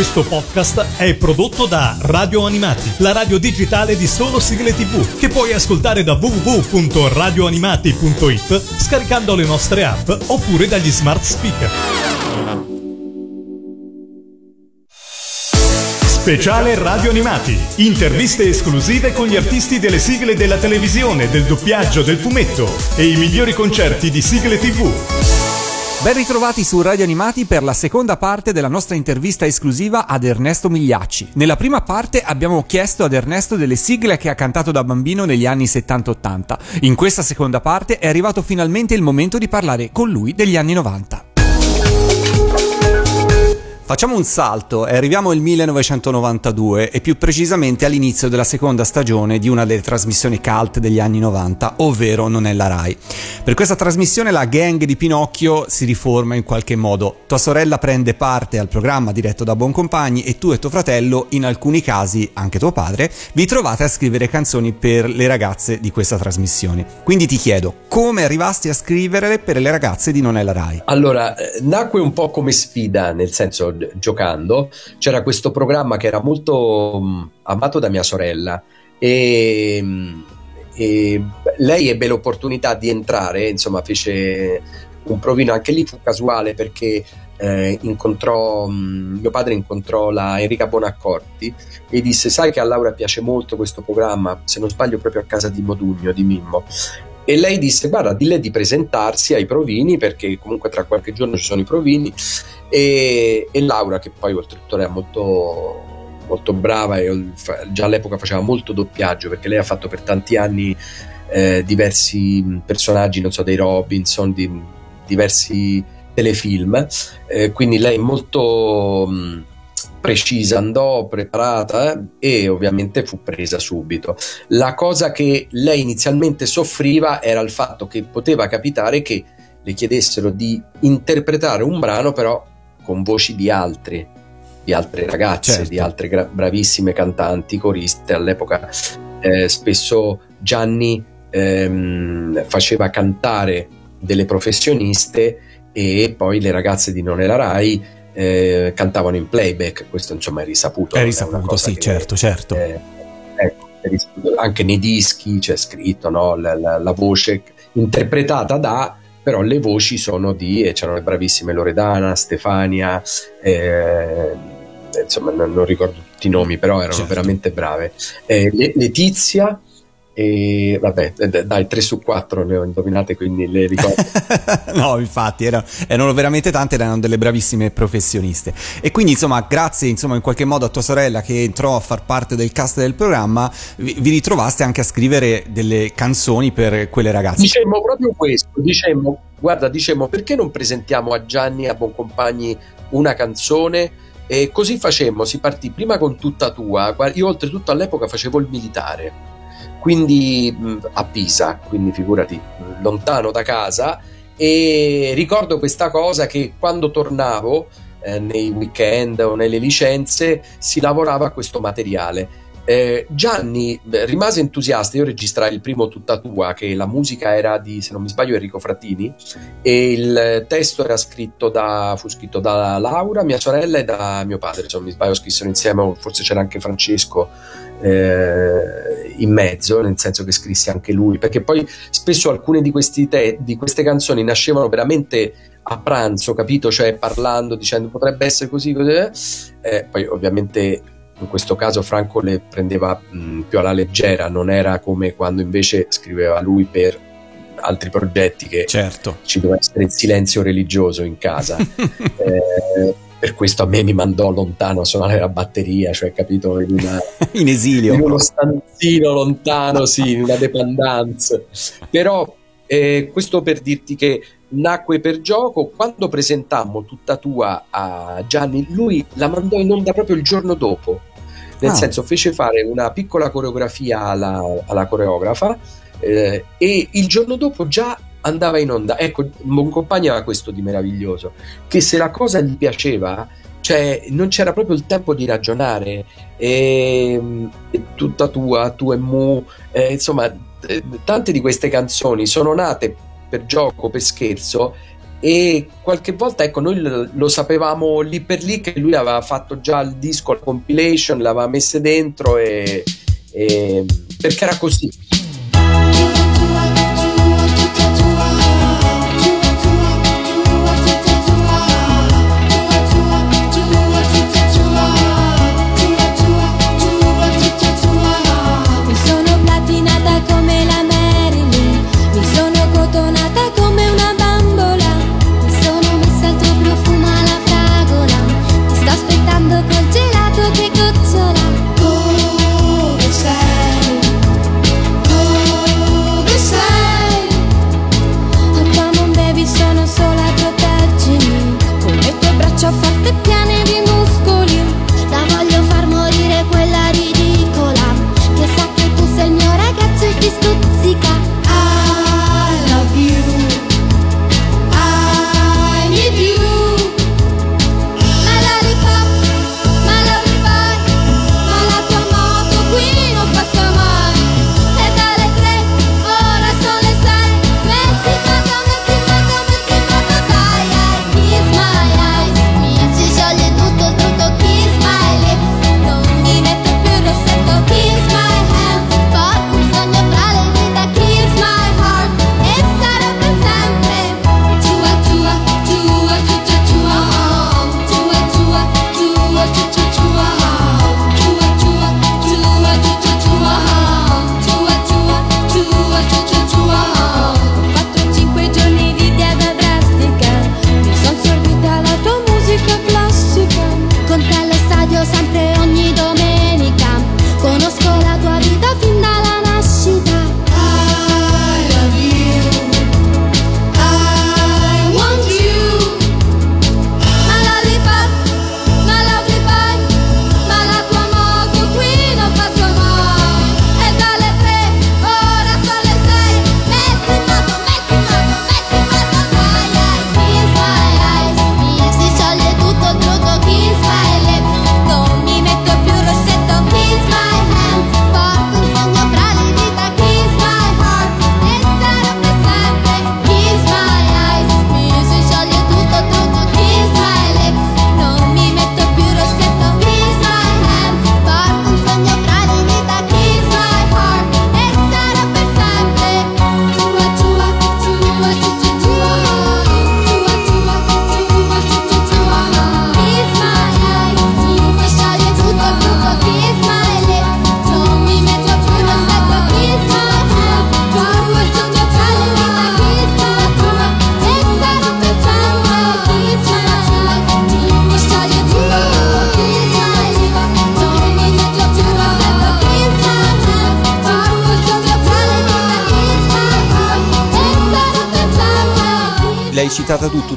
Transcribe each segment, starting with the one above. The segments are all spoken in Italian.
Questo podcast è prodotto da Radio Animati, la radio digitale di solo sigle tv, che puoi ascoltare da www.radioanimati.it scaricando le nostre app oppure dagli smart speaker. Speciale Radio Animati. Interviste esclusive con gli artisti delle sigle della televisione, del doppiaggio, del fumetto e i migliori concerti di sigle tv. Ben ritrovati su Radio Animati per la seconda parte della nostra intervista esclusiva ad Ernesto Migliacci. Nella prima parte abbiamo chiesto ad Ernesto delle sigle che ha cantato da bambino negli anni 70-80. In questa seconda parte è arrivato finalmente il momento di parlare con lui degli anni 90. Facciamo un salto e arriviamo al 1992 e più precisamente all'inizio della seconda stagione di una delle trasmissioni cult degli anni 90, ovvero Non è la Rai. Per questa trasmissione la gang di Pinocchio si riforma in qualche modo. Tua sorella prende parte al programma diretto da Buoncompagni e tu e tuo fratello, in alcuni casi anche tuo padre, vi trovate a scrivere canzoni per le ragazze di questa trasmissione. Quindi ti chiedo, come arrivasti a scriverle per le ragazze di Non è la Rai? Allora, eh, nacque un po' come sfida, nel senso giocando, c'era questo programma che era molto um, amato da mia sorella. E, e, lei ebbe l'opportunità di entrare, insomma fece un provino, anche lì fu casuale perché eh, incontrò, um, mio padre incontrò la Enrica Bonaccorti e disse sai che a Laura piace molto questo programma, se non sbaglio proprio a casa di Modugno, di Mimmo e lei disse guarda dille di presentarsi ai provini perché comunque tra qualche giorno ci sono i provini. E, e Laura che poi oltretutto era molto molto brava e già all'epoca faceva molto doppiaggio perché lei ha fatto per tanti anni eh, diversi personaggi, non so, dei Robinson, di diversi telefilm, eh, quindi lei molto mh, precisa, andò preparata eh, e ovviamente fu presa subito. La cosa che lei inizialmente soffriva era il fatto che poteva capitare che le chiedessero di interpretare un brano però con voci di altri, di altre ragazze, certo. di altre gra- bravissime cantanti, coriste. All'epoca eh, spesso Gianni ehm, faceva cantare delle professioniste e poi le ragazze di Non è la Rai eh, cantavano in playback, questo insomma è risaputo. È risaputo, sì, che, certo, certo. Eh, ecco, anche nei dischi c'è scritto no? la, la, la, voce interpretata da, però le voci sono di, e c'erano le bravissime Loredana, Stefania, eh, insomma non, non, ricordo tutti i nomi, però erano certo. veramente brave. Eh, Letizia e vabbè, dai, 3 su 4 le ho indovinate, quindi le ricordo. no, infatti, erano, erano, veramente tante, erano delle bravissime professioniste. E quindi, insomma, grazie insomma, in qualche modo a tua sorella che entrò a far parte del cast del programma, vi, vi ritrovaste anche a scrivere delle canzoni per quelle ragazze. Dicemmo proprio questo, dicemmo, guarda, dicemmo perché non presentiamo a Gianni e a Boncompagni una canzone? E così facemmo, si partì prima con tutta tua. Io oltretutto all'epoca facevo il militare quindi a Pisa, quindi figurati lontano da casa e ricordo questa cosa che quando tornavo eh, nei weekend o nelle licenze si lavorava a questo materiale. Eh, Gianni rimase entusiasta, io registrai il primo Tutta Tua, che la musica era di, se non mi sbaglio, Enrico Frattini, e il testo era scritto da, fu scritto da Laura, mia sorella, e da mio padre, se non mi sbaglio scrissero insieme, forse c'era anche Francesco eh, in mezzo, nel senso che scrissi anche lui, perché poi spesso alcune di, te- di queste canzoni nascevano veramente a pranzo, capito? Cioè parlando, dicendo potrebbe essere così, così. Eh, eh poi ovviamente in questo caso Franco le prendeva mh, più alla leggera, non era come quando invece scriveva lui per altri progetti che certo. ci doveva essere il silenzio religioso in casa. eh, per questo a me mi mandò lontano a suonare la batteria, cioè capito, in, una, in esilio, in uno stanzino lontano, sì, in una dependance. Però eh, questo per dirti che nacque per gioco, quando presentammo tutta tua a Gianni, lui la mandò in onda proprio il giorno dopo, nel ah. senso fece fare una piccola coreografia alla, alla coreografa eh, e il giorno dopo già andava in onda. Ecco, un compagno aveva questo di meraviglioso, che se la cosa gli piaceva, cioè non c'era proprio il tempo di ragionare, e, e tutta tua, tu e mu, eh, insomma, eh, tante di queste canzoni sono nate per gioco, per scherzo, e qualche volta ecco noi lo sapevamo lì per lì che lui aveva fatto già il disco, la compilation, l'aveva messa dentro e, e perché era così.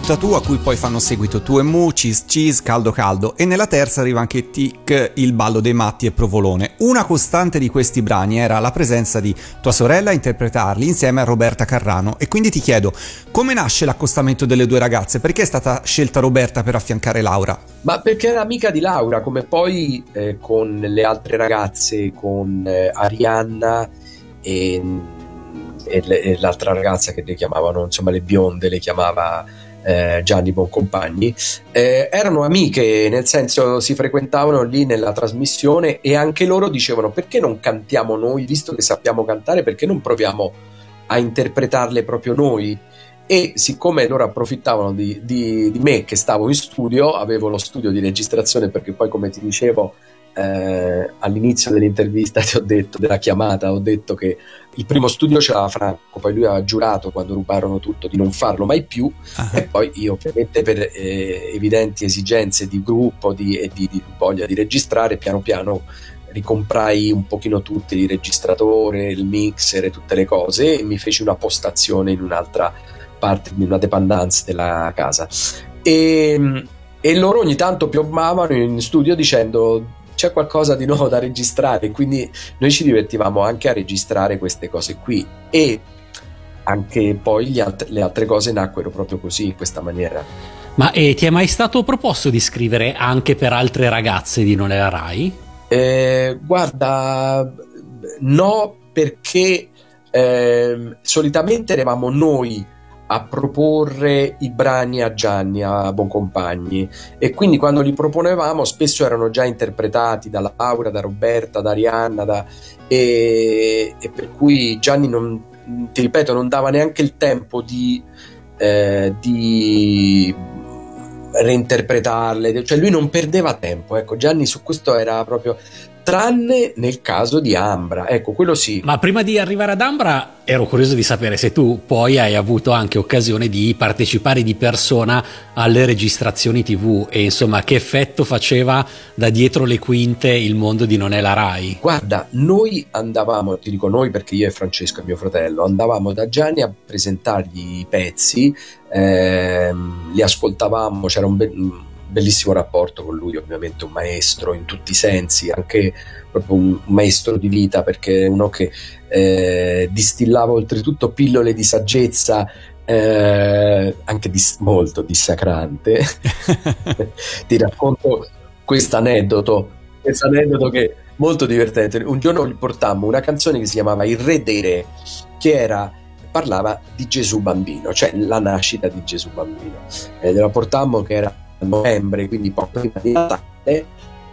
Tutta tu, a cui poi fanno seguito tu e Mu, Cheese Cheese, Caldo Caldo e nella terza arriva anche Tic, Il ballo dei matti e Provolone. Una costante di questi brani era la presenza di tua sorella a interpretarli insieme a Roberta Carrano e quindi ti chiedo come nasce l'accostamento delle due ragazze? Perché è stata scelta Roberta per affiancare Laura? Ma perché era amica di Laura, come poi eh, con le altre ragazze, con eh, Arianna e le, e l'altra ragazza che le chiamavano, insomma le bionde, le chiamava eh, Gianni Boncompagni, eh, erano amiche, nel senso si frequentavano lì nella trasmissione e anche loro dicevano perché non cantiamo noi, visto che sappiamo cantare, perché non proviamo a interpretarle proprio noi? E siccome loro approfittavano di, di, di me che stavo in studio, avevo lo studio di registrazione perché poi come ti dicevo eh, all'inizio dell'intervista ti ho detto, della chiamata, ho detto che il primo studio ce l'aveva Franco, poi lui aveva giurato quando rubarono tutto di non farlo mai più uh-huh. e poi io ovviamente per eh, evidenti esigenze di gruppo di, e di, di, voglia di registrare piano piano ricomprai un pochino tutti il registratore, il mixer e tutte le cose e mi feci una postazione in un'altra parte, in una dependance della casa e, e loro ogni tanto piombavano in studio dicendo c'è qualcosa di nuovo da registrare, quindi noi ci divertivamo anche a registrare queste cose qui e anche poi alt- le altre cose nacquero proprio così, in questa maniera. Ma eh, ti è mai stato proposto di scrivere anche per altre ragazze di Non la Rai? Eh, guarda, no, perché eh, solitamente eravamo noi a proporre i brani a Gianni, a Boncompagni. E quindi quando li proponevamo spesso erano già interpretati da Laura, da Roberta, da Arianna da, e, e, per cui Gianni non, ti ripeto, non dava neanche il tempo di, eh, di reinterpretarle, cioè lui non perdeva tempo, ecco. Gianni su questo era proprio tranne nel caso di Ambra. Ecco, quello sì. Ma prima di arrivare ad Ambra ero curioso di sapere se tu poi hai avuto anche occasione di partecipare di persona alle registrazioni TV e insomma che effetto faceva da dietro le quinte il mondo di Non è la Rai. Guarda, noi andavamo, ti dico noi perché io e Francesco e mio fratello, andavamo da Gianni a presentargli i pezzi, ehm, li ascoltavamo, c'era un bel bellissimo rapporto con lui, ovviamente un maestro in tutti i sensi, anche proprio un maestro di vita perché uno che eh, distillava oltretutto pillole di saggezza eh, anche dis- molto dissacrante. Ti racconto questo aneddoto, questo aneddoto che è molto divertente. Un giorno gli portammo una canzone che si chiamava Il Re dei Re, che era parlava di Gesù bambino, cioè la nascita di Gesù bambino. E gliela portammo che era novembre, quindi poco prima di Natale,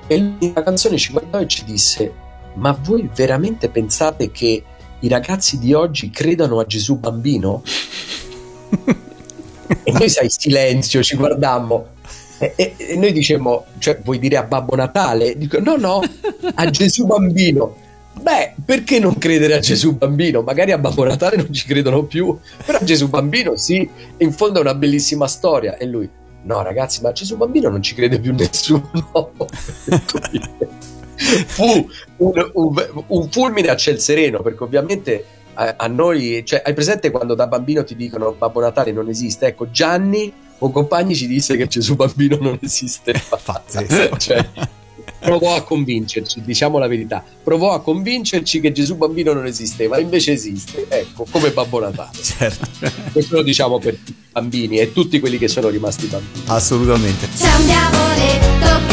e la canzone ci guardò e ci disse: Ma voi veramente pensate che i ragazzi di oggi credano a Gesù bambino? e noi, sai, silenzio, ci guardammo. E, e, e noi dicemmo, cioè, vuoi dire a Babbo Natale? Dico, no, no, a Gesù bambino. Beh, perché non credere a Gesù bambino? Magari a Babbo Natale non ci credono più, però a Gesù bambino sì, in fondo è una bellissima storia. E lui, no ragazzi, ma Gesù bambino non ci crede più nessuno. Fu un, un, un, fulmine a ciel sereno, perché ovviamente a, a, noi, cioè, hai presente quando da bambino ti dicono Babbo Natale non esiste? Ecco, Gianni o compagni ci disse che Gesù bambino non esiste. cioè, provò a convincerci, diciamo la verità, provò a convincerci che Gesù bambino non esisteva, invece esiste, ecco, come Babbo Natale. Certo. Questo lo diciamo per tutti i bambini e tutti quelli che sono rimasti bambini. Assolutamente. C'è un diavoletto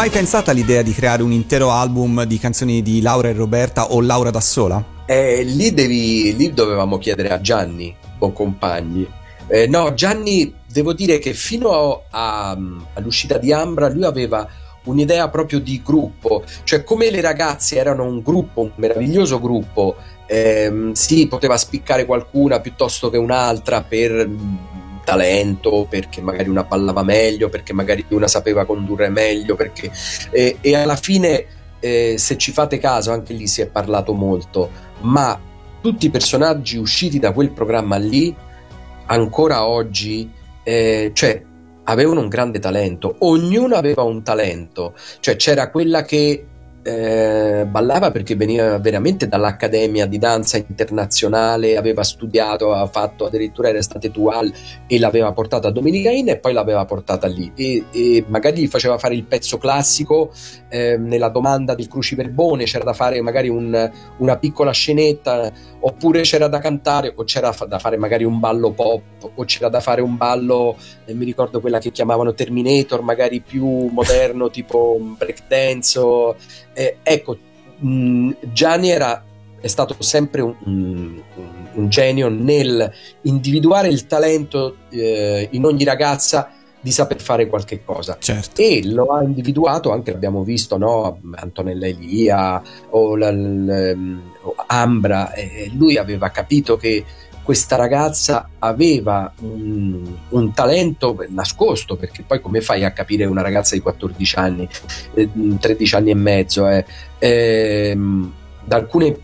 mai pensata all'idea di creare un intero album di canzoni di Laura e Roberta o Laura da sola? Eh, lì, devi, lì dovevamo chiedere a Gianni Boncompagni. Eh, no, Gianni, devo dire che fino a, a, all'uscita di Ambra lui aveva un'idea proprio di gruppo, cioè come le ragazze erano un gruppo, un meraviglioso gruppo, ehm, sì, poteva spiccare qualcuna piuttosto che un'altra per talento, perché magari una ballava meglio, perché magari una sapeva condurre meglio, perché, eh, e alla fine, eh, se ci fate caso, anche lì si è parlato molto, ma tutti i personaggi usciti da quel programma lì, ancora oggi, eh, cioè, avevano un grande talento, ognuno aveva un talento, cioè c'era quella che eh, ballava perché veniva veramente dall'Accademia di Danza Internazionale, aveva studiato, ha fatto addirittura era stata Etual e l'aveva portata a Domenica Inn e poi l'aveva portata lì. E, e magari gli faceva fare il pezzo classico eh, nella domanda del cruciverbone, c'era da fare magari un, una piccola scenetta oppure c'era da cantare o c'era da fare magari un ballo pop o c'era da fare un ballo, eh, mi ricordo quella che chiamavano Terminator, magari più moderno tipo breakdance o, eh, ecco, mh, Gianni era, è stato sempre un, un, un, genio nel individuare il talento eh, in ogni ragazza di saper fare qualche cosa certo. e lo ha individuato anche l'abbiamo visto no? Antonella Elia o, la, la, o Ambra eh, lui aveva capito che questa ragazza aveva un, un, talento nascosto, perché poi come fai a capire una ragazza di 14 anni, eh, 13 anni e mezzo? Eh? Ehm, da alcune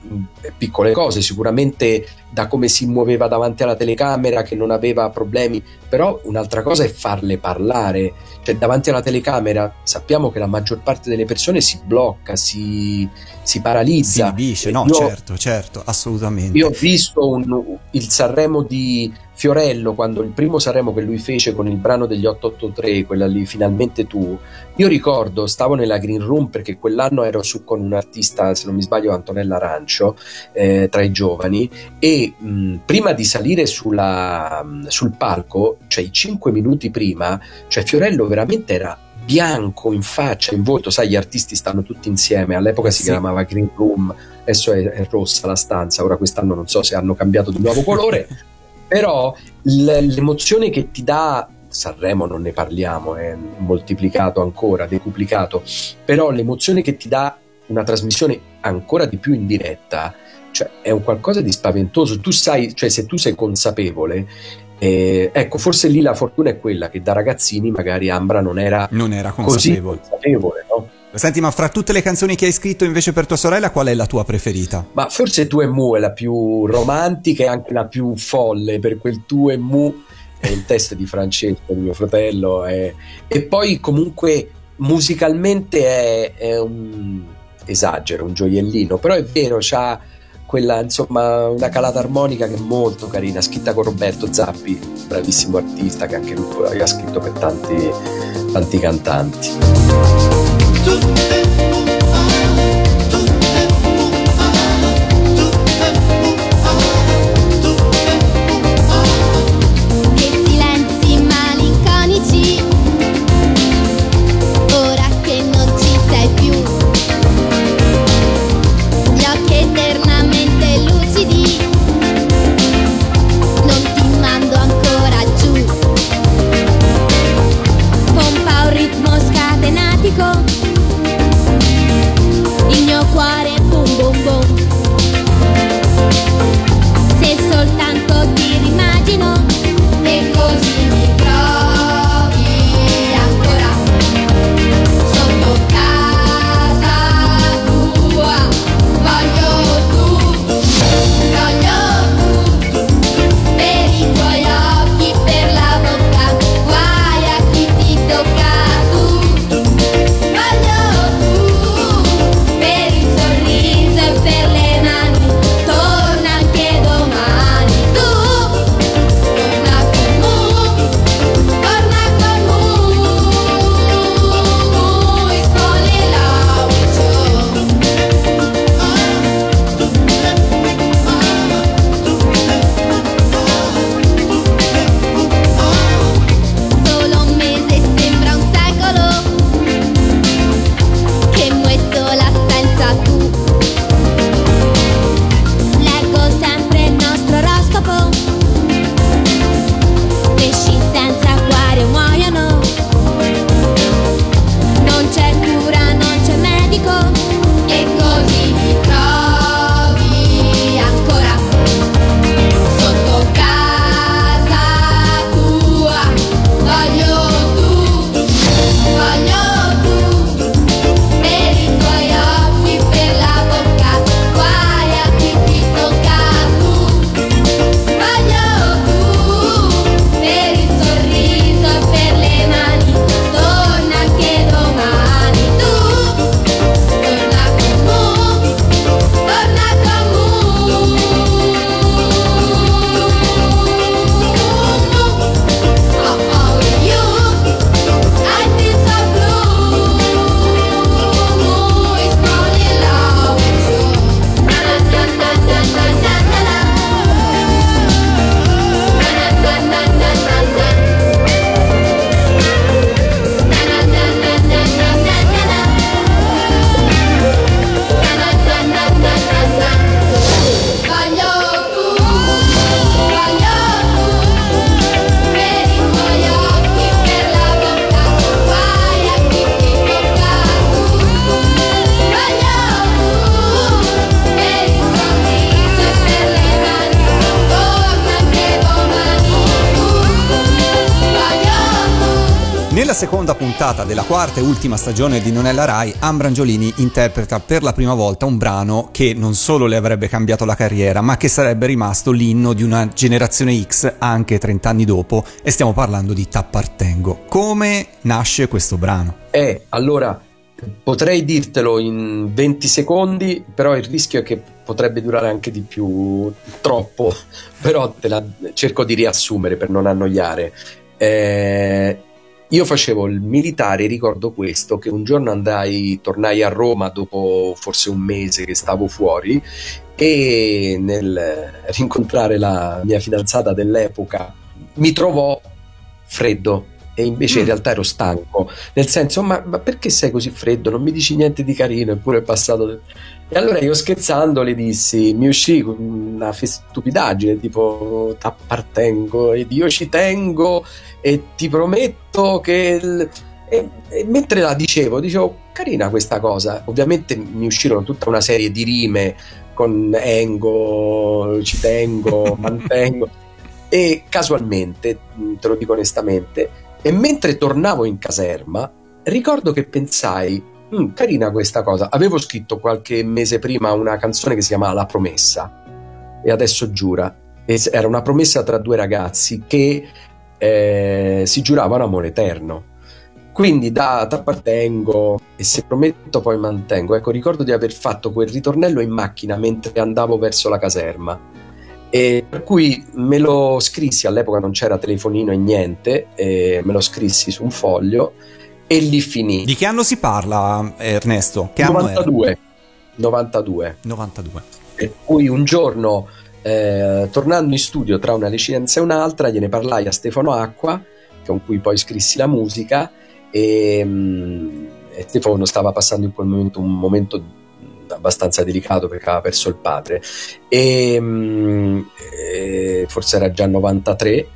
piccole cose, sicuramente da come si muoveva davanti alla telecamera, che non aveva problemi, però un'altra cosa è farle parlare, cioè davanti alla telecamera sappiamo che la maggior parte delle persone si blocca, si, si paralizza. Si inibisce, no, io, certo, certo, assolutamente. Io ho visto un, il Sanremo di Fiorello, quando il primo Sanremo che lui fece con il brano degli 883, quella lì, Finalmente tu, io ricordo, stavo nella green room perché quell'anno ero su con un artista, se non mi sbaglio, Antonella Arancio, eh, tra i giovani, e mh, prima di salire sulla, sul palco, cioè i cinque minuti prima, cioè Fiorello veramente era bianco in faccia, in volto, sai, gli artisti stanno tutti insieme, all'epoca si sì. chiamava Green Room, adesso è, è rossa la stanza, ora quest'anno non so se hanno cambiato di nuovo colore. però l'emozione che ti dà Sanremo non ne parliamo, è moltiplicato ancora, decuplicato, però l'emozione che ti dà una trasmissione ancora di più in diretta, cioè è un qualcosa di spaventoso. Tu sai, cioè se tu sei consapevole, eh, ecco, forse lì la fortuna è quella che da ragazzini magari Ambra non era, non era consapevole. così consapevole, no? Senti, ma fra tutte le canzoni che hai scritto invece per tua sorella, qual è la tua preferita? Ma forse Tu e Mu è la più romantica e anche la più folle, per quel Tu e Mu è il testo di Francesco, mio fratello. È... E poi comunque musicalmente è, è, un esagero, un gioiellino, però è vero, c'ha quella insomma una calata armonica che è molto carina, scritta con Roberto Zappi, bravissimo artista che anche lui ha scritto per tanti, tanti cantanti. Nella ultima stagione di Non è la Rai, Ambra Angiolini interpreta per la prima volta un brano che non solo le avrebbe cambiato la carriera, ma che sarebbe rimasto l'inno di una generazione X anche 30 anni dopo, e stiamo parlando di T'appartengo. Come nasce questo brano? Eh, allora potrei dirtelo in 20 secondi, però il rischio è che potrebbe durare anche di più, troppo, però te la cerco di riassumere per non annoiare. Eh, io facevo il militare, ricordo questo, che un giorno andai, tornai a Roma dopo forse un mese che stavo fuori e nel rincontrare la mia fidanzata dell'epoca mi trovò freddo e invece mm. in realtà ero stanco, nel senso ma, ma, perché sei così freddo? Non mi dici niente di carino, eppure è passato... E allora io scherzando le dissi, mi uscì una stupidaggine tipo t'appartengo ed io ci tengo e ti prometto che... Il... E, e, mentre la dicevo, dicevo, carina questa cosa. Ovviamente mi uscirono tutta una serie di rime con engo, ci tengo, mantengo. E casualmente, te lo dico onestamente, e mentre tornavo in caserma, ricordo che pensai, mm, carina questa cosa. Avevo scritto qualche mese prima una canzone che si chiamava La promessa, e adesso giura. Era una promessa tra due ragazzi che eh, si giurava un amore eterno. Quindi da t'appartengo e se prometto poi mantengo. Ecco, ricordo di aver fatto quel ritornello in macchina mentre andavo verso la caserma. E per cui me lo scrissi, all'epoca non c'era telefonino e niente, e me lo scrissi su un foglio e lì finì. Di che anno si parla, Ernesto? Che 92. Anno 92. 92. Per cui un giorno eh, tornando in studio tra una licenza e un'altra, gliene parlai a Stefano Acqua, con cui poi scrissi la musica, e, mm, e Stefano stava passando in quel momento un momento abbastanza delicato perché aveva perso il padre, e, mm, e forse era già 93,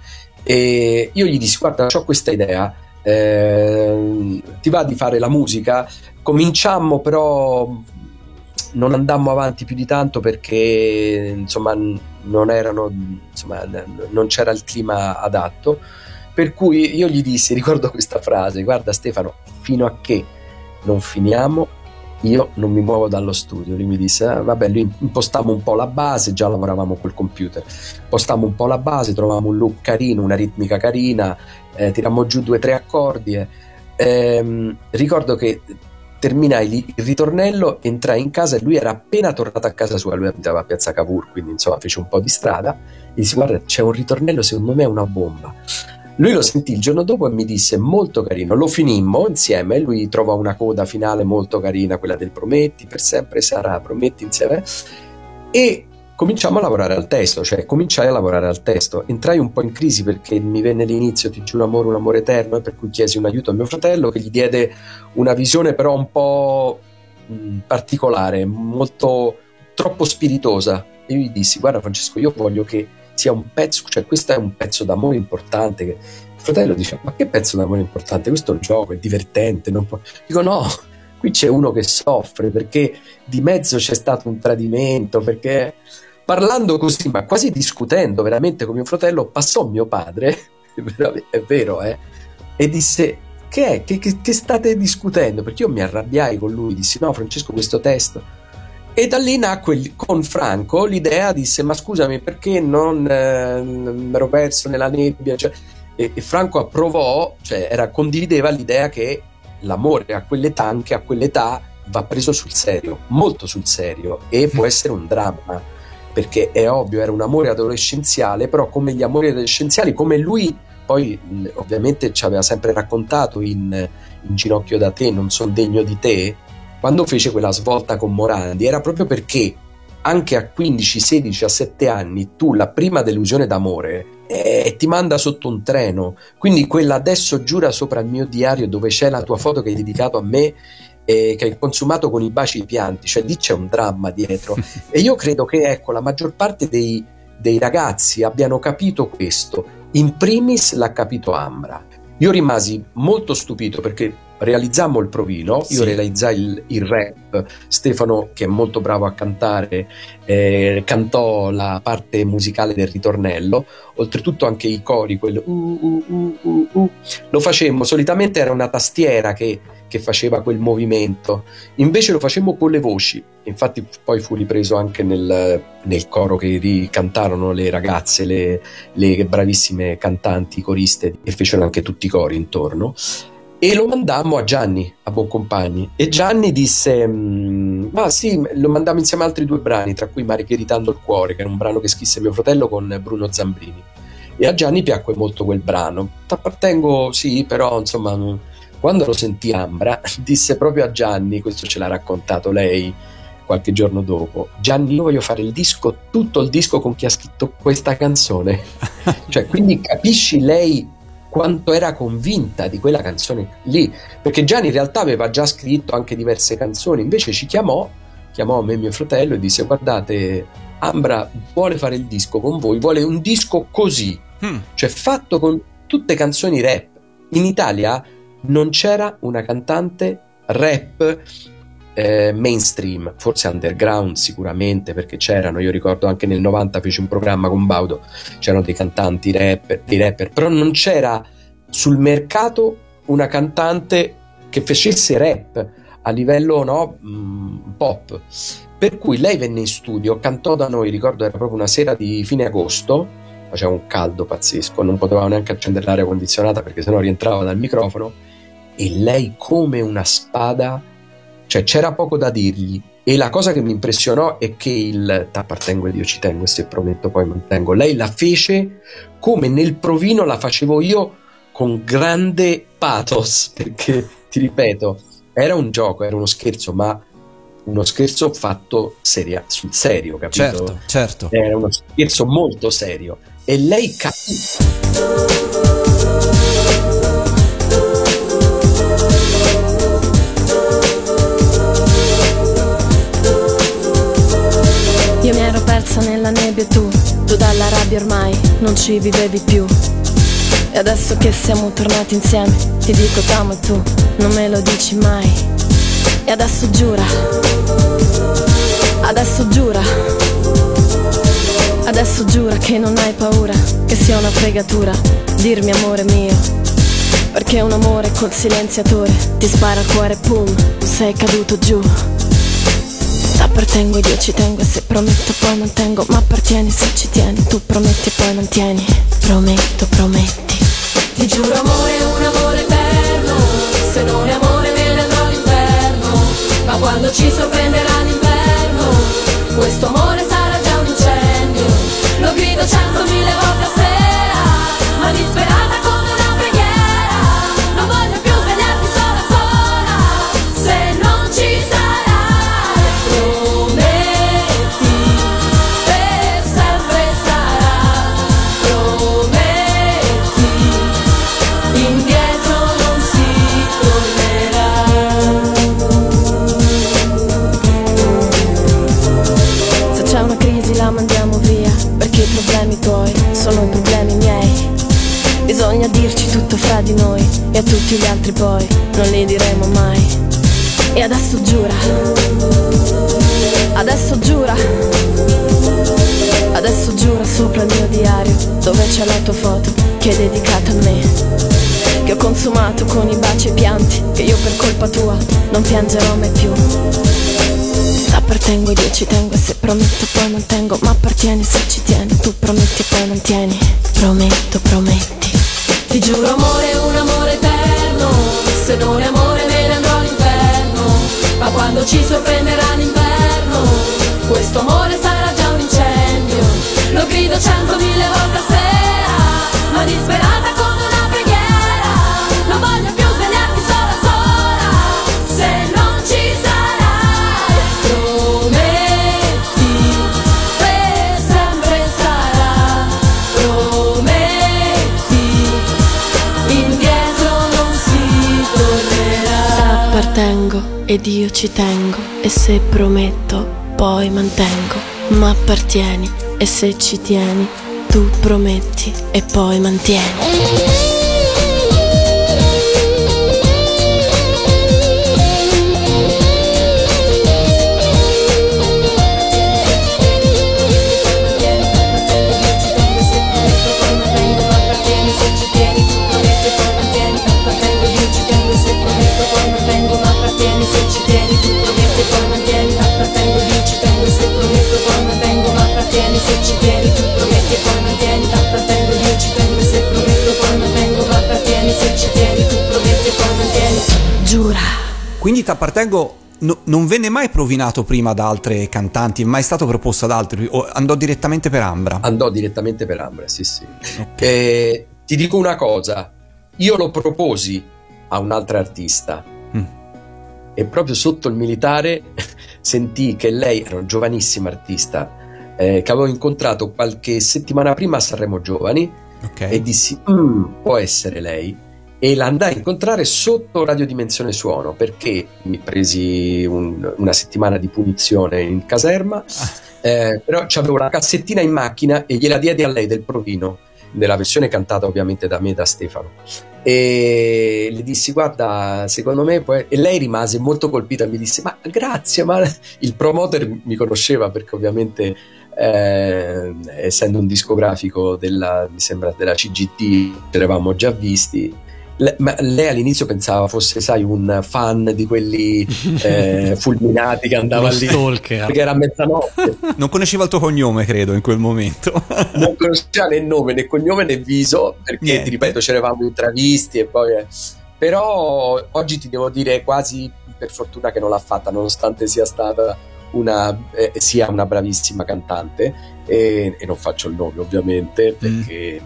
e io gli dissi: Guarda, ho questa idea. Eh, ti va di fare la musica? Cominciammo però non andammo avanti più di tanto perché insomma non, erano, insomma, non c'era il clima adatto. Per cui io gli dissi, ricordo questa frase, guarda Stefano, fino a che non finiamo io non mi muovo dallo studio. Lui mi disse, ah, vabbè, lui impostammo un po' la base, già lavoravamo col computer, impostammo un po' la base, trovavamo un look carino, una ritmica carina, eh, tirammo giù due o tre accordi. Eh. Ehm, ricordo che terminai il ritornello, entrai in casa e lui era appena tornato a casa sua, lui abitava a Piazza Cavour, quindi insomma fece un po' di strada, e disse guarda c'è un ritornello, secondo me è una bomba. Lui lo sentì il giorno dopo e mi disse molto carino, lo finimmo insieme, lui trovò una coda finale molto carina, quella del Prometti, per sempre sarà, Prometti insieme, e cominciamo a lavorare al testo, cioè cominciai a lavorare al testo. Entrai un po' in crisi perché mi venne l'inizio, ti giuro amore, un amore eterno, e per cui chiesi un aiuto a mio fratello che gli diede una visione però un po' mh, particolare, molto troppo spiritosa. E io gli dissi, guarda Francesco, io voglio che sia un pezzo, cioè questo è un pezzo d'amore importante. Il fratello dice, ma che pezzo d'amore importante? Questo è un gioco, è divertente. Non può... Dico no, qui c'è uno che soffre perché di mezzo c'è stato un tradimento, perché parlando così, ma quasi discutendo veramente con mio fratello, passò mio padre, è vero, eh, e disse: Che è? Che, che, che, state discutendo? Perché io mi arrabbiai con lui, dissi: No, Francesco, questo testo. E da lì nacque con Franco l'idea, disse: Ma scusami, perché non eh, mi ero perso nella nebbia? Cioè, e, e, Franco approvò, cioè era, condivideva l'idea che l'amore a quell'età, anche a quell'età, va preso sul serio, molto sul serio, e può essere un dramma perché è ovvio, era un amore adolescenziale, però come gli amori adolescenziali, come lui poi ovviamente ci aveva sempre raccontato in, in Ginocchio da te, non sono degno di te, quando fece quella svolta con Morandi, era proprio perché anche a 15, 16, a 7 anni tu la prima delusione d'amore eh, ti manda sotto un treno. Quindi quella adesso giura sopra il mio diario dove c'è la tua foto che hai dedicato a me eh, che hai consumato con i baci i pianti, cioè lì c'è un dramma dietro. e io credo che ecco, la maggior parte dei, dei ragazzi abbiano capito questo. In primis l'ha capito Ambra. Io rimasi molto stupito perché realizzammo il provino, io Sì. realizzai il, il rap, Stefano che è molto bravo a cantare eh, cantò la parte musicale del ritornello, oltretutto anche i cori, quello uh, uh, uh, uh, uh, lo facemmo, solitamente era una tastiera che, che faceva quel movimento, invece lo facemmo con le voci, infatti poi fu ripreso anche nel, nel coro che ricantarono le ragazze, le, le bravissime cantanti, coriste e fecero anche tutti i cori intorno. E lo mandammo a Gianni, a Boncompagni e Gianni disse "Mm, ma sì, lo mandammo insieme a altri due brani tra cui Margheritando il cuore che era un brano che scrisse mio fratello con Bruno Zambrini. E a Gianni piacque molto quel brano. T'appartengo sì però insomma mm, quando lo sentì Ambra disse proprio a Gianni questo ce l'ha raccontato lei qualche giorno dopo Gianni io voglio fare il disco tutto il disco con chi ha scritto questa canzone cioè quindi capisci lei quanto era convinta di quella canzone lì? Perché Gianni in realtà aveva già scritto anche diverse canzoni invece ci chiamò chiamò me e mio fratello e disse guardate Ambra vuole fare il disco con voi vuole un disco così Hmm. cioè fatto con tutte canzoni rap. In Italia non c'era una cantante rap eh, mainstream, forse underground sicuramente perché c'erano, io ricordo anche nel 90 feci un programma con Baudo, c'erano dei cantanti rapper, dei rapper, però non c'era sul mercato una cantante che facesse rap a livello no, mh, pop. Per cui lei venne in studio, cantò da noi, ricordo era proprio una sera di fine agosto, faceva un caldo pazzesco, non potevamo neanche accendere l'aria condizionata perché sennò rientrava dal microfono e lei come una spada, cioè c'era poco da dirgli. E la cosa che mi impressionò è che il t'appartengo ed io ci tengo e se prometto poi mantengo, lei la fece come nel provino la facevo io con grande pathos, perché ti ripeto, era un gioco, era uno scherzo, ma uno scherzo fatto seria, sul serio, capito? Certo, certo. Era uno scherzo molto serio e lei capì. Persa nella nebbia tu, tu dalla rabbia ormai non ci vivevi più. E adesso che siamo tornati insieme, ti dico t'amo e tu non me lo dici mai. E adesso giura, adesso giura, adesso giura che non hai paura, che sia una fregatura, dirmi amore mio. Perché un amore col silenziatore ti spara al cuore, pum, sei caduto giù. T'appartengo ed io ci tengo se prometto poi mantengo Ma appartieni se ci tieni, tu prometti e poi mantieni. Prometto, prometti. Ti giuro amore, un amore eterno. Se non è amore me ne andrò all'inferno. Ma quando ci sorprenderà l'inverno Questo amore sarà già un incendio. Lo grido centomila volte a sera Ma disperata di noi E a tutti gli altri poi non li diremo mai E adesso giura Adesso giura Adesso giura sopra il mio diario Dove c'è la tua foto che è dedicata a me che ho consumato con i baci e i pianti, che io per colpa tua non piangerò mai più. T'appartengo ed io ci tengo e se prometto poi mantengo, ma appartieni se ci tieni, tu prometti e poi mantieni, prometto, prometti. Ti giuro amore, un amore eterno. Se non è amore me ne andrò all'inferno. Ma quando ci sorprenderà l'inverno Questo amore sarà già un incendio. Lo grido centomila volte a sera Ma disperata ed io ci tengo e se prometto poi mantengo, ma appartieni e se ci tieni, tu prometti e poi mantieni. tieni Prometti e poi non tieni T'appartengo io ci tengo Se prometto poi non tengo M'appartieni se ci tieni Tu prometti e poi non tieni Giura Quindi t'appartengo no, non venne mai provinato prima da altre cantanti, mai stato proposto ad altri, o andò direttamente per Ambra? Andò direttamente per Ambra, sì sì. Okay. E, ti dico una cosa, io lo proposi a un'altra artista mm. e proprio sotto il militare sentì che lei era una giovanissima artista eh, che avevo incontrato qualche settimana prima a Sanremo Giovani Ok. e dissi "Mm, può essere lei. E la andai a incontrare sotto radiodimensione suono perché mi presi un- una settimana di punizione in caserma eh, però avevo la cassettina in macchina e gliela diedi a lei del provino nella versione cantata ovviamente da me e da Stefano. E le dissi guarda secondo me puoi-" e lei rimase molto colpita e mi disse ma grazie ma il promoter mi conosceva perché ovviamente eh, essendo un discografico della, mi sembra della CGT ci eravamo già visti Le- ma lei all'inizio pensava fosse sai un fan di quelli eh, fulminati che andava Lo lì stalker. perché era mezzanotte Non conosceva il tuo cognome, credo, in quel momento. non conosceva né nome né cognome né viso perché Niente. ti ripeto c'eravamo intravisti e poi eh. però oggi ti devo dire quasi per fortuna che non l'ha fatta nonostante sia stata una eh, sia una bravissima cantante e, e non faccio il nome ovviamente perché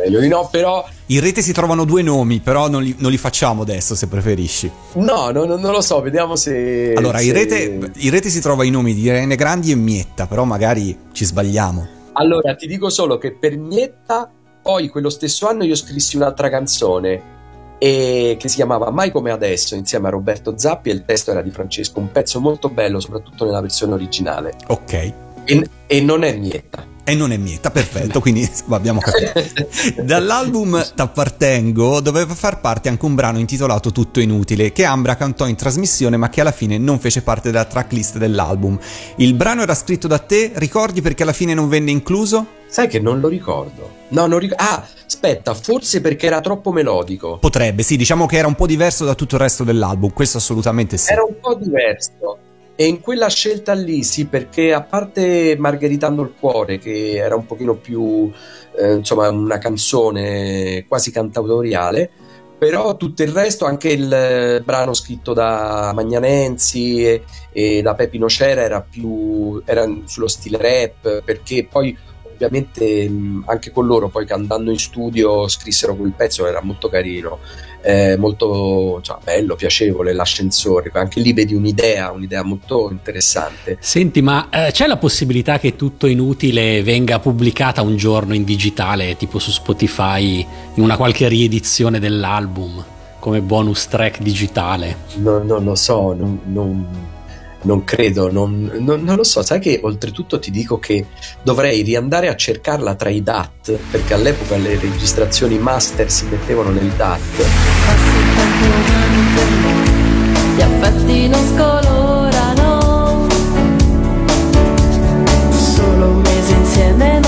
meglio di no però In rete si trovano due nomi, però non li, non li facciamo adesso se preferisci. no, no, no, non lo so vediamo se Allora, in se- rete, in rete si trova i nomi di Irene Grandi e Mietta, però magari ci sbagliamo. Allora, ti dico solo che per Mietta, poi quello stesso anno io scrissi un'altra canzone e- che si chiamava Mai come adesso insieme a Roberto Zappi e il testo era di Francesco, un pezzo molto bello soprattutto nella versione originale Ok. E, e non è Mietta. E non è Mietta, perfetto, quindi abbiamo capito. Dall'album T'appartengo doveva far parte anche un brano intitolato Tutto inutile, che Ambra cantò in trasmissione ma che alla fine non fece parte della tracklist dell'album. Il brano era scritto da te, ricordi perché alla fine non venne incluso? Sai che non lo ricordo. No, non ricordo. Ah, aspetta, forse perché era troppo melodico. Potrebbe, sì, diciamo che era un po' diverso da tutto il resto dell'album, questo assolutamente sì. Era un po' diverso. E in quella scelta lì, sì, perché a parte Margheritando il cuore, che era un pochino più, eh, insomma, una canzone quasi cantautoriale, però tutto il resto, anche il brano scritto da Magnanenzi e, e da Pepino Cera era più, era sullo stile rap, perché poi ovviamente anche con loro poi che andando in studio scrissero quel pezzo era molto carino eh, molto insomma, bello, piacevole l'ascensore anche lì vedi un'idea, un'idea molto interessante Senti, ma eh, c'è la possibilità che tutto inutile venga pubblicata un giorno in digitale, tipo su Spotify, in una qualche riedizione dell'album, come bonus track digitale? non, non lo so non, non- non credo non, non- non lo so sai che oltretutto ti dico che dovrei riandare a cercarla tra i DAT perché all'epoca le registrazioni master si mettevano nel DAT gli affetti non scolorano. Solo un mese insieme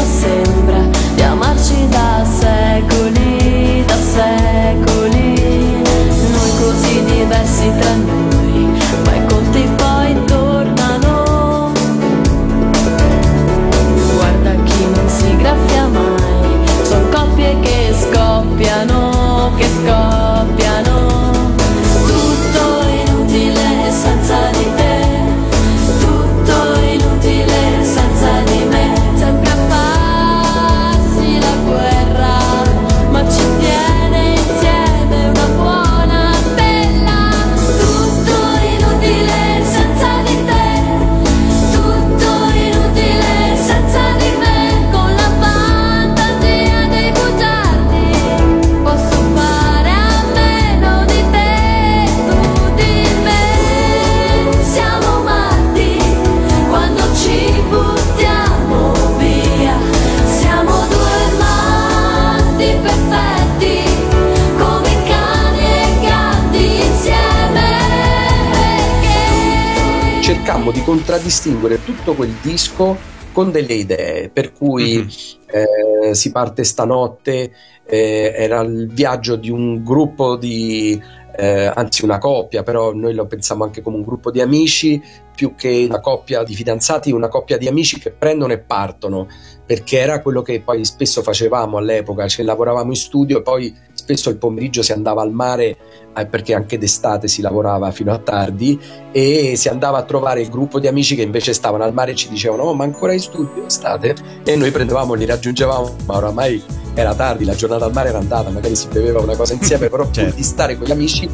contraddistinguere tutto quel disco con delle idee, per cui eh, si parte stanotte, eh, era il viaggio di un gruppo di eh, anzi una coppia, però noi lo pensiamo anche come un gruppo di amici, più che una coppia di fidanzati, una coppia di amici che prendono e partono, perché era quello che poi spesso facevamo all'epoca, cioè lavoravamo in studio e poi spesso il pomeriggio si andava al mare, eh, perché anche d'estate si lavorava fino a tardi, e si andava a trovare il gruppo di amici che invece stavano al mare e ci dicevano oh ma ancora in studio state? E noi prendevamo, li raggiungevamo, ma oramai era tardi, la giornata al mare era andata, magari si beveva una cosa insieme, però pur Certo. di stare con gli amici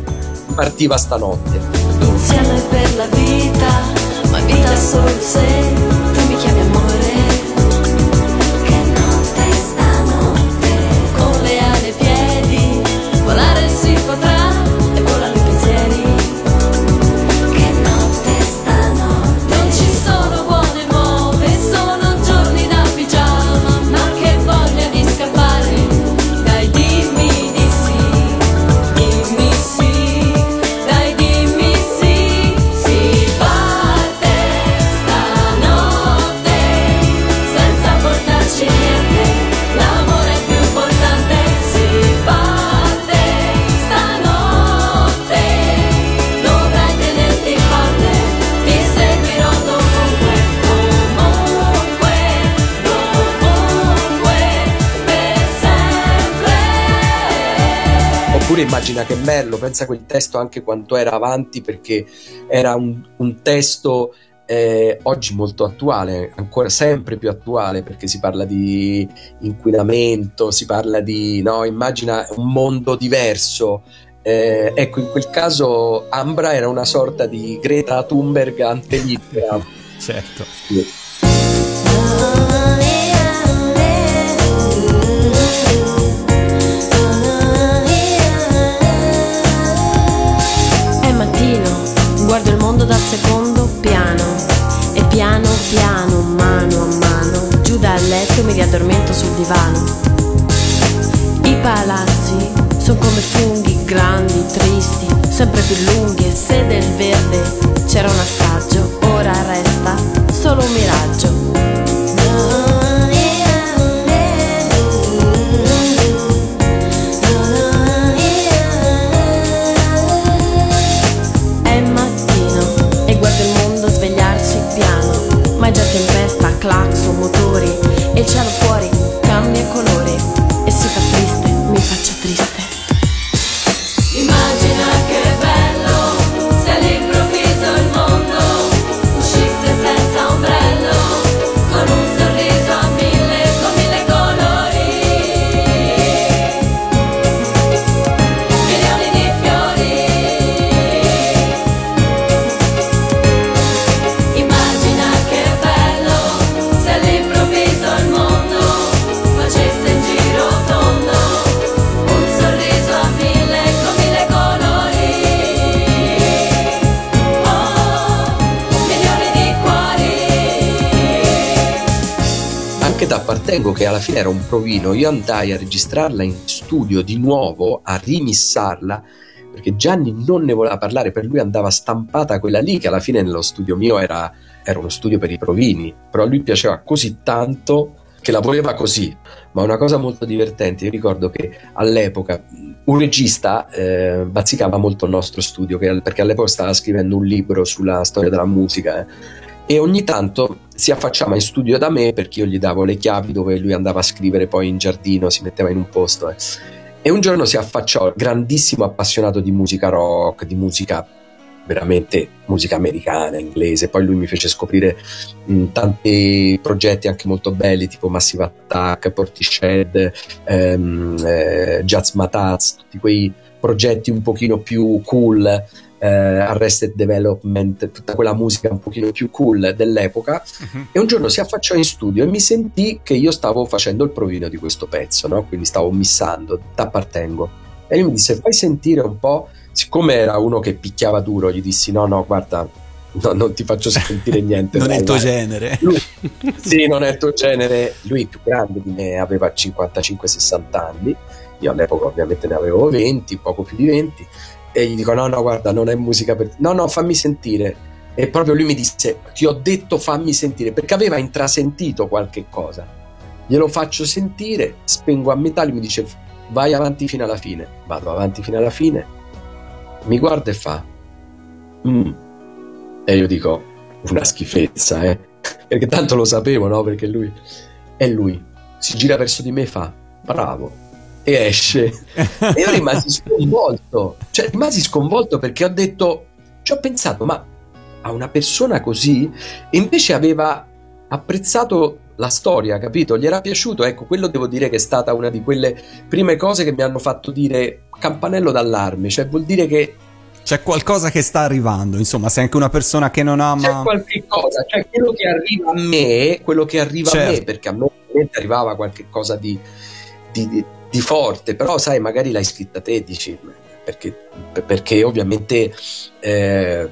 partiva stanotte. Insieme per la vita, ma vita solo se immagina che bello, pensa a quel testo anche quanto era avanti perché era un, un testo eh, oggi molto attuale, ancora sempre più attuale perché si parla di inquinamento, si parla di, no, immagina un mondo diverso. Eh, ecco, in quel caso Ambra era una sorta di Greta Thunberg antelittera. Certo. È mi riaddormento sul divano. I palazzi sono come funghi grandi, tristi, sempre più lunghi e se del verde c'era un assaggio, ora resta solo un miraggio. Appartengo, che alla fine era un provino, io andai a registrarla in studio di nuovo, a rimissarla, perché Gianni non ne voleva parlare, per lui andava stampata quella lì, che alla fine nello studio mio era, era uno studio per i provini, però a lui piaceva così tanto che la voleva così. Ma una cosa molto divertente, io ricordo che all'epoca un regista eh, bazzicava molto il nostro studio, che- perché all'epoca stava scrivendo un libro sulla storia della musica. eh e ogni tanto si affacciava in studio da me perché io gli davo le chiavi dove lui andava a scrivere poi in giardino, si metteva in un posto. eh. E un giorno si affacciò, grandissimo appassionato di musica rock, di musica veramente musica americana, inglese. Poi lui mi fece scoprire mh, tanti progetti anche molto belli, tipo Massive Attack, Portishead, ehm, eh, Jazz Mataz, tutti quei progetti un pochino più cool eh, Arrested Development, tutta quella musica un pochino più cool dell'epoca. E un giorno si affacciò in studio e mi sentì che io stavo facendo il provino di questo pezzo, no? quindi stavo missando, t'appartengo. E lui mi disse: Fai sentire un po'. Siccome era uno che picchiava duro, gli dissi: No, no, guarda, no, non ti faccio sentire niente. non è dai, il tuo vai." genere. Lui- sì, non è il tuo genere. Lui più grande di me, aveva 55-60 anni. Io all'epoca ovviamente ne avevo 20, poco più di 20. E gli dico: No, no, guarda, non è musica per. No, no, fammi sentire. E proprio lui mi disse: Ti ho detto fammi sentire perché aveva intrasentito qualche cosa. Glielo faccio sentire, spengo a metà. Lui mi dice: Vai avanti fino alla fine. Vado avanti fino alla fine. mi guarda e fa, "Mm." e io dico, una schifezza, eh, perché tanto lo sapevo, no? Perché lui, e lui si gira verso di me e fa, bravo, e esce. E io rimasi sconvolto, cioè rimasi sconvolto perché ho detto, ci ho pensato, ma a una persona così, e invece aveva apprezzato la storia, capito? Gli era piaciuto, ecco, quello devo dire che è stata una di quelle prime cose che mi hanno fatto dire campanello d'allarme, cioè vuol dire che C'è qualcosa che sta arrivando, insomma, sei anche una persona che non c'è ama... qualche cosa, cioè quello che arriva a me, quello che arriva a Certo. me, perché a me ovviamente arrivava qualche cosa di, di- di- di forte, però sai, magari l'hai scritta te, dici, perché, perché ovviamente eh,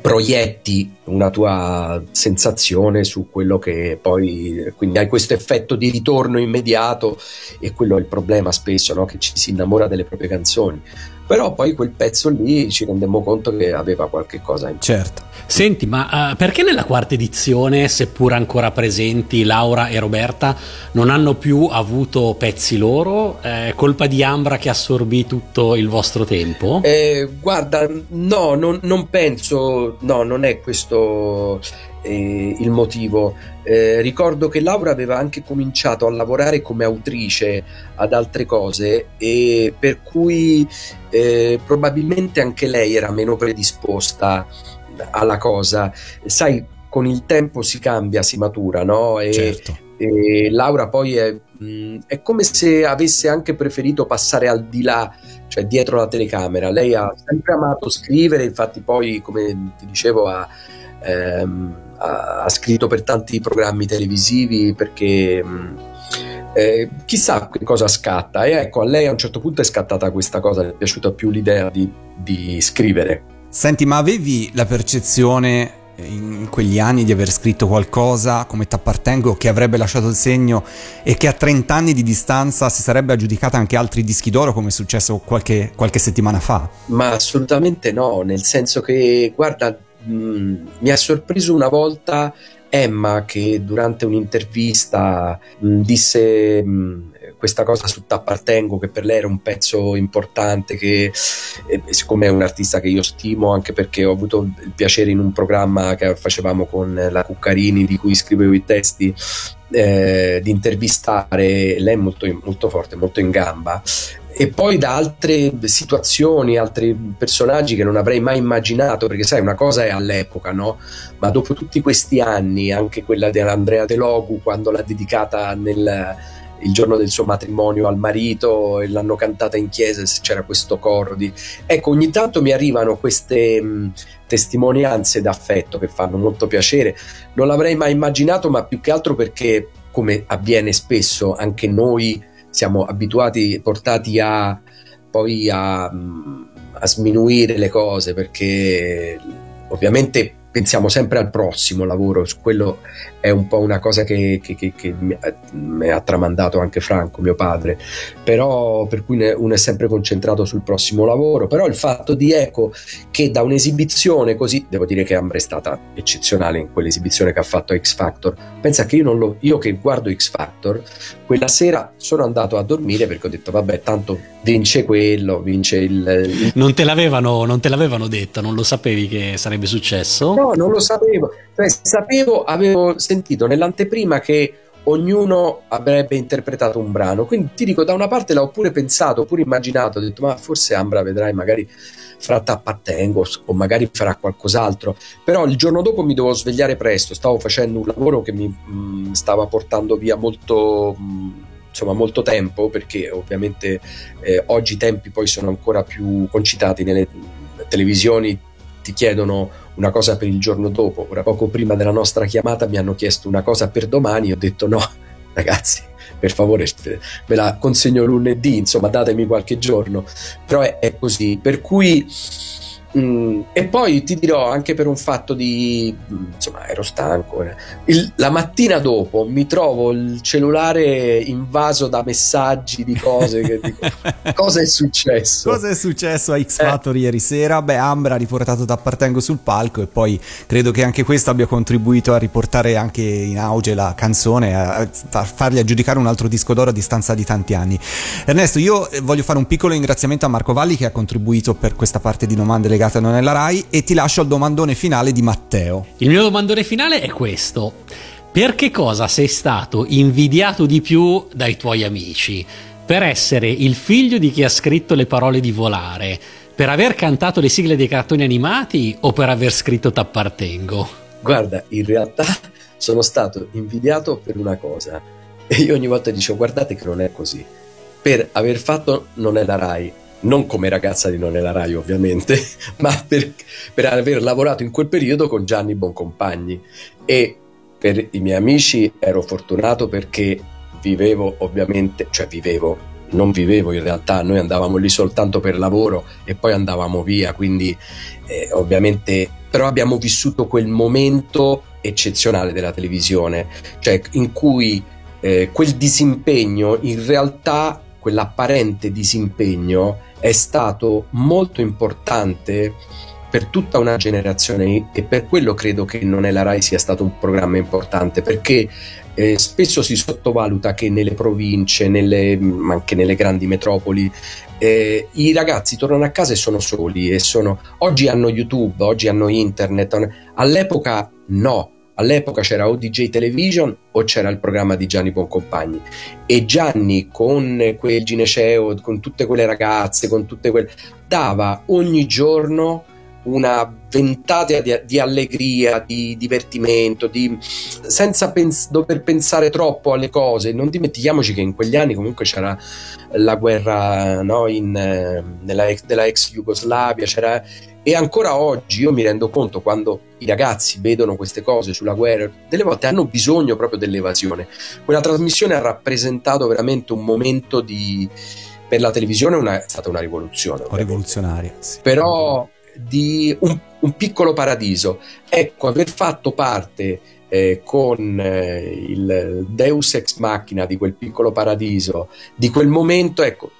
proietti una tua sensazione su quello che poi, quindi hai questo effetto di ritorno immediato e quello è il problema spesso, no? che ci si innamora delle proprie canzoni. Però poi quel pezzo lì ci rendemmo conto che aveva qualche cosa in più. Certo. Senti, ma eh, perché nella quarta edizione, seppur ancora presenti Laura e Roberta, non hanno più avuto pezzi loro? È colpa di Ambra che assorbì tutto il vostro tempo? Eh, guarda, no, non, non penso, no, non è questo eh, il motivo. Eh, ricordo che Laura aveva anche cominciato a lavorare come autrice ad altre cose e per cui eh, probabilmente anche lei era meno predisposta alla cosa. Sai, con il tempo si cambia, si matura, no? E, Certo. e Laura poi è, mh, è come se avesse anche preferito passare al di là, cioè dietro la telecamera. Lei ha sempre amato scrivere, infatti poi, come ti dicevo, ha, ehm, ha- scritto per tanti programmi televisivi perché... mh, eh, chissà che cosa scatta e ecco a lei a un certo punto è scattata questa cosa le è piaciuta più l'idea di, di scrivere Senti, ma avevi la percezione in quegli anni di aver scritto qualcosa come T'appartengo che avrebbe lasciato il segno e che a 30 anni di distanza si sarebbe aggiudicata anche altri dischi d'oro come è successo qualche, qualche settimana fa? Ma assolutamente no, nel senso che, guarda, mh, mi ha sorpreso una volta Emma che durante un'intervista mh, disse mh, questa cosa su T'appartengo che per lei era un pezzo importante che eh, siccome è un artista che io stimo anche perché ho avuto il piacere in un programma che facevamo con la Cuccarini di cui scrivevo i testi eh, di intervistare lei molto, molto forte, molto in gamba e poi da altre situazioni, altri personaggi che non avrei mai immaginato, perché sai, una cosa è all'epoca, no? Ma dopo tutti questi anni, anche quella dell'Andrea De Logu, quando l'ha dedicata nel il giorno del suo matrimonio al marito e l'hanno cantata in chiesa c'era questo coro di... Ecco, ogni tanto mi arrivano queste mh, testimonianze d'affetto che fanno molto piacere. Non l'avrei mai immaginato, ma più che altro perché, come avviene spesso, anche noi siamo abituati, portati a poi a, a sminuire le cose perché ovviamente pensiamo sempre al prossimo lavoro, su quello è un po' una cosa che, che, che, che mi, ha tramandato anche Franco, mio padre, però per cui uno è sempre concentrato sul prossimo lavoro, però il fatto di Eco che da un'esibizione così, devo dire che Ambra è stata eccezionale in quell'esibizione che ha fatto a X Factor, pensa che io, non lo, io che guardo X Factor, quella sera sono andato a dormire perché ho detto vabbè tanto vince quello, vince il... il... Non, te l'avevano, non te l'avevano detto, non lo sapevi che sarebbe successo? No, non lo sapevo, cioè, sapevo, avevo sentito nell'anteprima che ognuno avrebbe interpretato un brano. Quindi ti dico, da una parte l'ho pure pensato, pure immaginato, ho detto, ma forse Ambra vedrai magari fra T'appartengo o magari farà qualcos'altro. Però il giorno dopo mi dovevo svegliare presto, stavo facendo un lavoro che mi mh, stava portando via molto. Mh, insomma molto tempo perché ovviamente eh, oggi i tempi poi sono ancora più concitati nelle televisioni ti chiedono una cosa per il giorno dopo. Ora, poco prima della nostra chiamata mi hanno chiesto una cosa per domani. Ho detto no, ragazzi, per favore, ve la consegno lunedì. Insomma, datemi qualche giorno. Però è, è così. Per cui Mm, e poi ti dirò anche per un fatto di mm, insomma ero stanco eh. il, la mattina dopo mi trovo il cellulare invaso da messaggi di cose che dico cosa è successo cosa è successo a X Factor eh. ieri sera beh Ambra ha riportato T'appartengo sul palco e poi credo che anche questo abbia contribuito a riportare anche in auge la canzone a fargli aggiudicare un altro disco d'oro a distanza di tanti anni Ernesto io eh, voglio fare un piccolo ringraziamento a Marco Valli che ha contribuito per questa parte di domande legate legata non è la RAI e ti lascio al domandone finale di Matteo. Il mio domandone finale è questo. Per che cosa sei stato invidiato di più dai tuoi amici? Per essere il figlio di chi ha scritto le parole di volare? Per aver cantato le sigle dei cartoni animati o per aver scritto T'appartengo? Guarda, in realtà sono stato invidiato per una cosa e io ogni volta dicevo guardate che non è così. Per aver fatto Non è la RAI non come ragazza di Non è la Rai ovviamente, ma per, per aver lavorato in quel periodo con Gianni Boncompagni. E per i miei amici ero fortunato perché vivevo ovviamente, cioè vivevo, non vivevo in realtà, noi andavamo lì soltanto per lavoro e poi andavamo via, quindi eh, ovviamente, però abbiamo vissuto quel momento eccezionale della televisione, cioè in cui eh, quel disimpegno in realtà quell'apparente disimpegno è stato molto importante per tutta una generazione e per quello credo che Non è la RAI sia stato un programma importante perché eh, spesso si sottovaluta che nelle province, nelle, anche nelle grandi metropoli, eh, i ragazzi tornano a casa e sono soli e sono, oggi hanno YouTube, oggi hanno internet, all'epoca no, All'epoca c'era o DJ Television o c'era il programma di Gianni Boncompagni e Gianni con quel gineceo, con tutte quelle ragazze, con tutte quelle dava ogni giorno una ventata di, di allegria, di divertimento, di, senza pens- dover pensare troppo alle cose. Non dimentichiamoci che in quegli anni comunque c'era la guerra no, in, nella ex, della ex Jugoslavia, c'era e ancora oggi io mi rendo conto quando i ragazzi vedono queste cose sulla guerra, delle volte hanno bisogno proprio dell'evasione. Quella trasmissione ha rappresentato veramente un momento di... per la televisione una, è stata una rivoluzione. Rivoluzionaria. Sì. Però di un, un, piccolo paradiso. Ecco, aver fatto parte eh, con eh, il Deus ex machina di quel piccolo paradiso, di quel momento, ecco,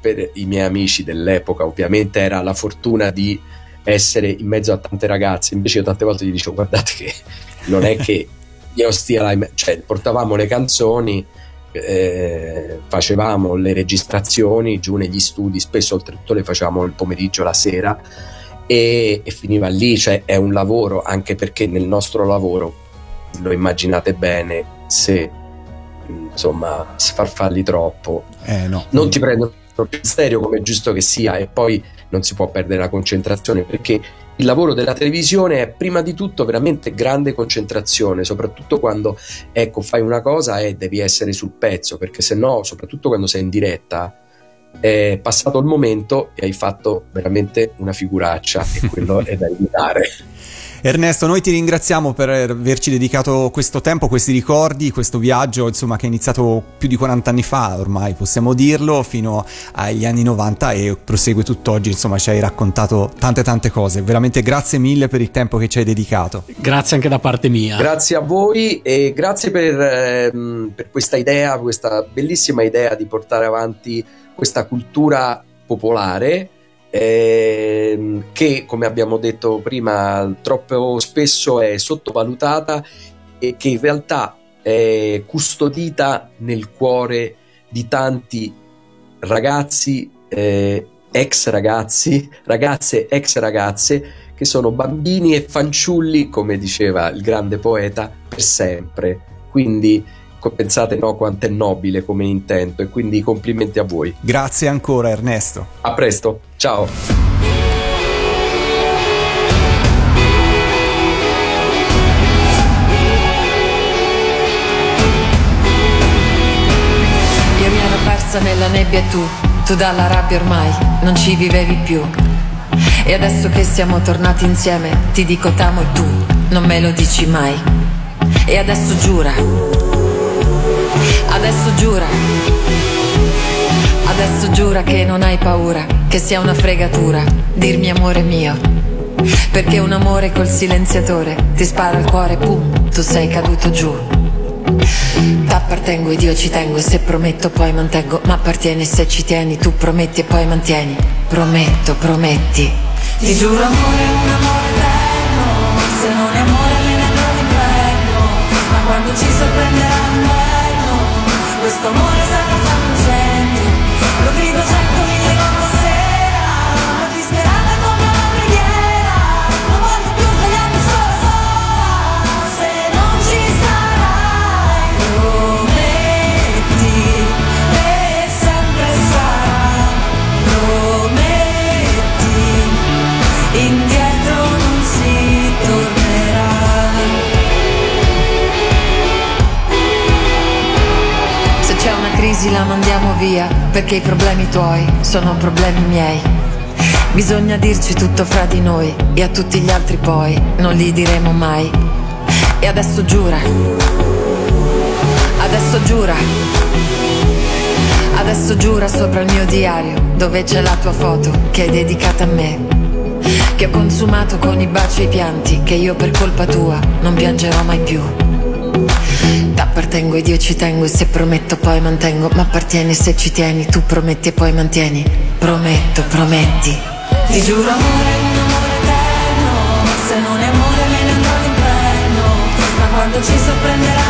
per i miei amici dell'epoca ovviamente era la fortuna di essere in mezzo a tante ragazze. Invece io tante volte gli dicevo guardate che non è che io stia là, cioè portavamo le canzoni, eh, facevamo le registrazioni giù negli studi, spesso oltretutto le facevamo il pomeriggio, la sera e, e finiva lì, cioè è un lavoro anche perché nel nostro lavoro, lo immaginate bene, se insomma sfarfalli troppo, eh, no. non ti prendono in serio come è giusto che sia e poi non si può perdere la concentrazione perché il lavoro della televisione è prima di tutto veramente grande concentrazione, soprattutto quando ecco, fai una cosa e devi essere sul pezzo, perché se no, soprattutto quando sei in diretta, è passato il momento e hai fatto veramente una figuraccia e quello è da evitare. Ernesto, noi ti ringraziamo per averci dedicato questo tempo, questi ricordi, questo viaggio, insomma, che è iniziato più di 40 anni fa, ormai possiamo dirlo, fino agli anni 90 e prosegue tutt'oggi, insomma, ci hai raccontato tante tante cose. Veramente grazie mille per il tempo che ci hai dedicato. Grazie anche da parte mia. Grazie a voi e grazie per, ehm, per questa idea, questa bellissima idea di portare avanti questa cultura popolare ehm, che come abbiamo detto prima troppo spesso è sottovalutata e che in realtà è custodita nel cuore di tanti ragazzi, eh, ex ragazzi, ragazze, ex ragazze che sono bambini e fanciulli, come diceva il grande poeta, per sempre. Quindi pensate no, quanto è nobile come intento e quindi complimenti a voi. Grazie ancora Ernesto. A presto, ciao. Io mi ero persa nella nebbia e tu, tu dalla rabbia ormai non ci vivevi più. E adesso che siamo tornati insieme, ti dico t'amo e tu non me lo dici mai. E adesso giura Adesso giura. Adesso giura che non hai paura, che sia una fregatura dirmi amore mio Perché un amore col silenziatore ti spara al cuore, pum, tu sei caduto giù. T'appartengo ed io ci tengo e se prometto poi mantengo, ma appartieni se ci tieni, tu prometti e poi mantieni. Prometto, prometti. Ti giuro amore, un amore eterno, se non è amore me ne andrò all'inferno, ma quando ci sorprenderà crisi la mandiamo via, perché i problemi tuoi sono problemi miei. Bisogna dirci tutto fra di noi e a tutti gli altri poi non li diremo mai. E adesso giura, adesso giura, adesso giura sopra il mio diario dove c'è la tua foto che è dedicata a me. Che ho consumato con i baci e i pianti, che io per colpa tua non piangerò mai più. T'appartengo ed io ci tengo e se prometto poi mantengo, ma appartieni se ci tieni, tu prometti e poi mantieni. Prometto, prometti. Ti giuro amore, un amore eterno, se non è amore me ne andrò all'inferno, ma quando ci sorprenderà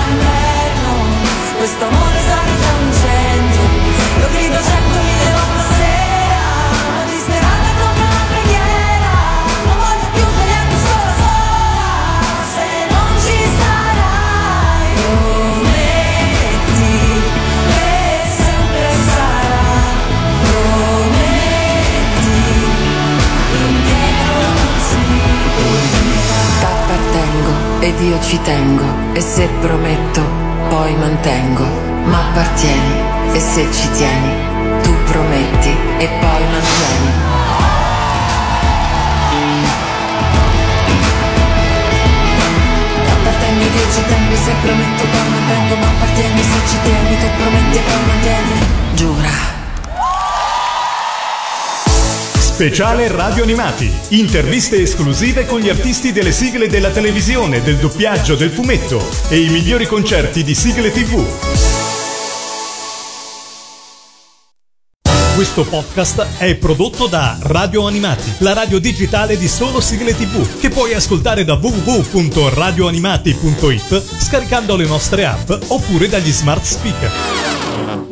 ed io ci tengo, e se prometto, poi mantengo, ma appartieni, e se ci tieni, tu prometti e poi mantieni. T'appartengo ed io ci tengo, e se prometto, poi mantengo, ma appartieni, se ci tieni, tu prometti e poi mantieni. Giura. Speciale Radio Animati. Interviste esclusive con gli artisti delle sigle della televisione, del doppiaggio, del fumetto e i migliori concerti di sigle TV. Questo podcast è prodotto da Radio Animati, la radio digitale di solo sigle TV, che puoi ascoltare da www.radioanimati.it scaricando le nostre app oppure dagli smart speaker.